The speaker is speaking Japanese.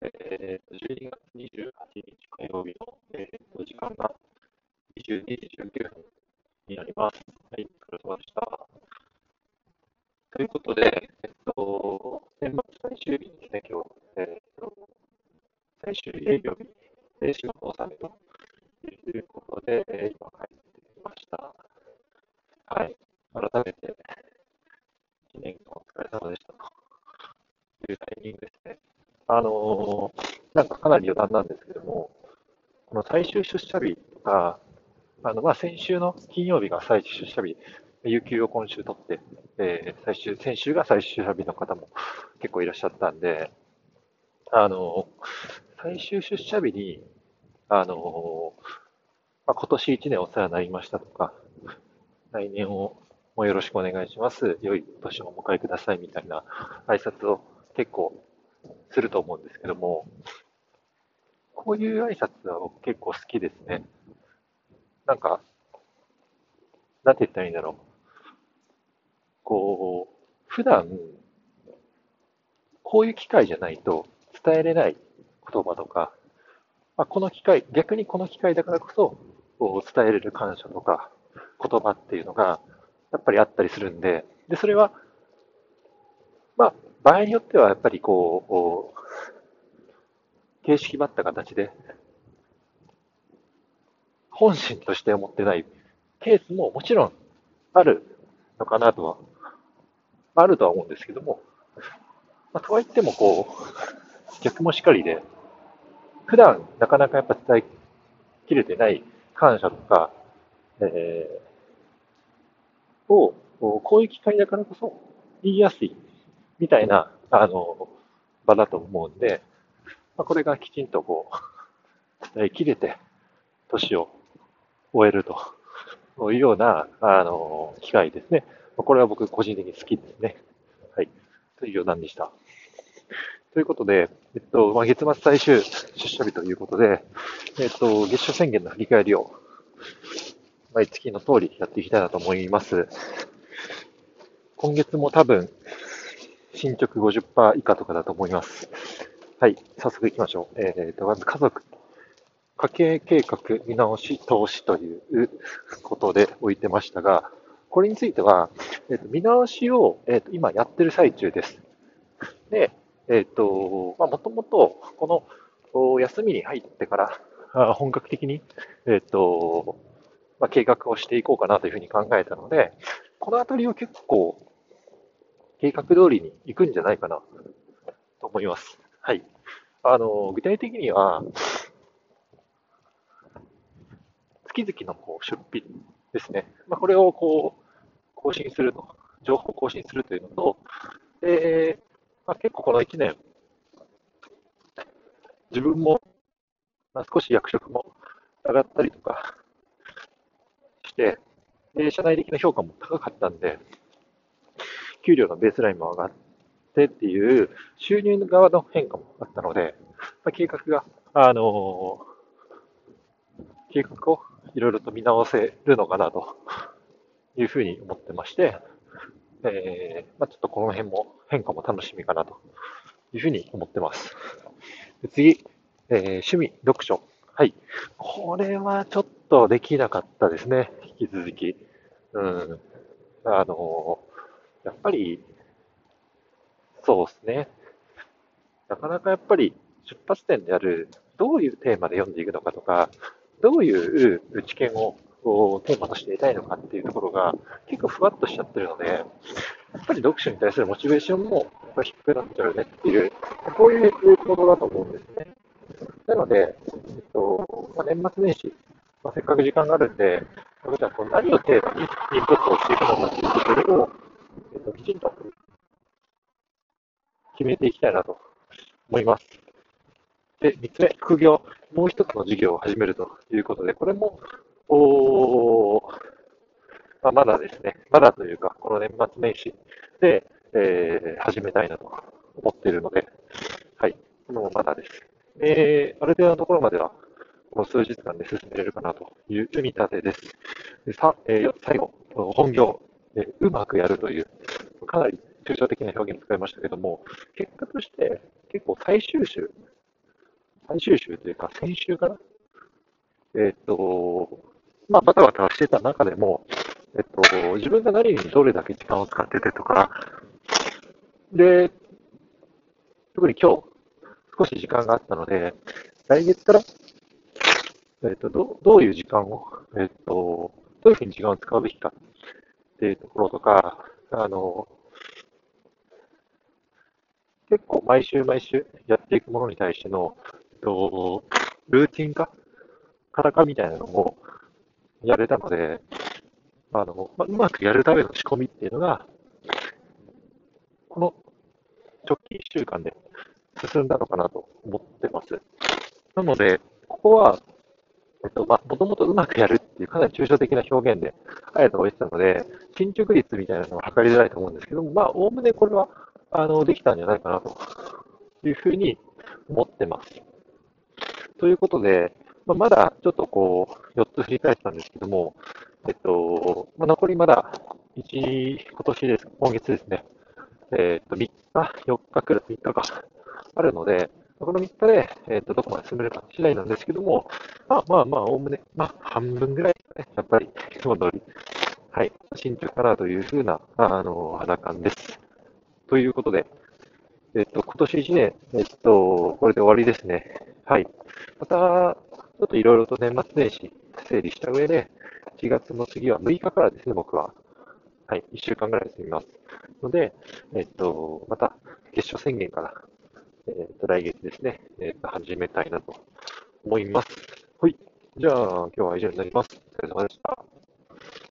えー、12月28日火曜日の、えー、時間が22時19分になります。はい、お疲れ様でした。ということで、えっと、年末最終日ですね、今日、えっと、最終営業日で仕事をされということで、え今帰ってきました。はい、改めて、1年間お疲れ様でしたというタイミングです。あの、なんかかなり余談なんですけども、この最終出社日とか、あの、まあ、先週の金曜日が最終出社日、有給を今週取って、えー、最終、先週が最終出社日の方も結構いらっしゃったんで、あの、最終出社日に、あのー、まあ、今年1年お世話になりましたとか、来年をもよろしくお願いします。良い年をお迎えくださいみたいな挨拶を結構すると思うんですけども、こういう挨拶は僕結構好きですね。なんか、なんて言ったらいいんだろう。こう、普段、こういう機会じゃないと伝えれない言葉とか、まあ、この機会、逆にこの機会だからこそ、こ伝えれる感謝とか言葉っていうのが、やっぱりあったりするんで、で、それは、まあ、場合によってはやっぱりこう、形式ばった形で、本心として思ってないケースももちろんあるのかなとは、あるとは思うんですけども、まあ、とはいってもこう、逆もしかりで、普段なかなかやっぱ伝えきれてない感謝とか、えー、を、こういう機会だからこそ言いやすいみたいな、あの、場だと思うんで、まあ、これがきちんとこう、伝えきれて、年を終えるというような、あの、機会ですね。これは僕個人的に好きですね。はい。という余談でした。ということで、えっと、まあ、月末最終出社日ということで、えっと、月初宣言の振り返りを、毎月の通りやっていきたいなと思います。今月も多分、進捗50%以下とかだと思います。はい、早速行きましょう。えっ、ー、と、まず家族、家計計画見直し投資ということで置いてましたが、これについては、えーと、見直しを、えーと、今やってる最中です。で、えっ、ー、と、まあ、もともと、この休みに入ってから、本格的に、えっ、ー、と、まあ、計画をしていこうかなというふうに考えたので、このあたりを結構計画通りに行くんじゃないかなと思います。はい。あの、具体的には、月々のこう出費ですね。まあ、これをこう、更新すると、情報更新するというのと、で、まあ、結構この1年、自分も、まあ、少し役職も上がったりとかして、で、社内的な評価も高かったんで、給料のベースラインも上がってっていう収入側の変化もあったので、まあ、計画が、あのー、計画をいろいろと見直せるのかなというふうに思ってまして、えー、まあ、ちょっとこの辺も変化も楽しみかなというふうに思ってます。で次、えー、趣味、読書。はい。これはちょっとできなかったですね。引き続き。うん。あのやっぱり、そうですね。なかなかやっぱり出発点である、どういうテーマで読んでいくのかとか、どういう知見をテーマとして得たいのかっていうところが結構ふわっとしちゃってるので、やっぱり読書に対するモチベーションもやっぱ低くなっちゃうねっていう、こういうことだと思うんですね。なので、えっとまあ、年末年始、まあ、せっかく時間があるんで、じゃあこう何をテーマにインプットをしていくのかっていうところを、きちんと決めていきたいなと思います。で、3つ目、副業。もう一つの事業を始めるということで、これも、おまあ、まだですね、まだというか、この年末年始で、えー、始めたいなと思っているので、はい、このまだです。えー、ある程度のところまでは、この数日間で進めれるかなという見立てです。でさえー、最後、本業、えー、うまくやるという、かなり抽象的な表現を使いましたけども、結果として結構最終週最終週というか、先週かな。えっ、と、まあ、バタバタしてた中でも、えっと、自分が何にどれだけ時間を使っててとか、で、特に今日、少し時間があったので、来月から、えっと、どどういう時間を、えっと、どういうふうに時間を使うべきかっていうところとか、あの、結構毎週毎週やっていくものに対しての、えっと、ルーティン化、からかみたいなのもやれたので、あの、まうまくやるための仕込みっていうのが、この直近1週間で進んだのかなと思ってます。なので、ここは、えっと、まあ、もともとうまくやるっていうかなり抽象的な表現で、あえて置いてたので、進捗率みたいなのは測りづらいと思うんですけども、まあ、おおむねこれは、あの、できたんじゃないかなというふうに思ってます。ということで、まあ、まだちょっとこう、4つ振り返ったんですけども、えっと、まあ、残りまだ1、今年です、今月ですね、えっと、3日、4日くらい、3日か、あるので、この3日で、えっと、どこまで進めるか次第なんですけども、まあまあまあ、おおむね、まあ、半分ぐらいですね、やっぱり、いつも通り、はい、進捗かなというふうな、あの、肌感です。ということで、えっと、今年1年、えっと、これで終わりですね。はい。また、ちょっといろいろと年末年始整理した上で、1月の次は6日からですね、僕は。はい、1週間ぐらい休みます。ので、えっと、また、決勝宣言から、えっと、来月ですね、えっと、始めたいなと思います。はい。じゃあ、今日は以上になります。お疲れ様でした。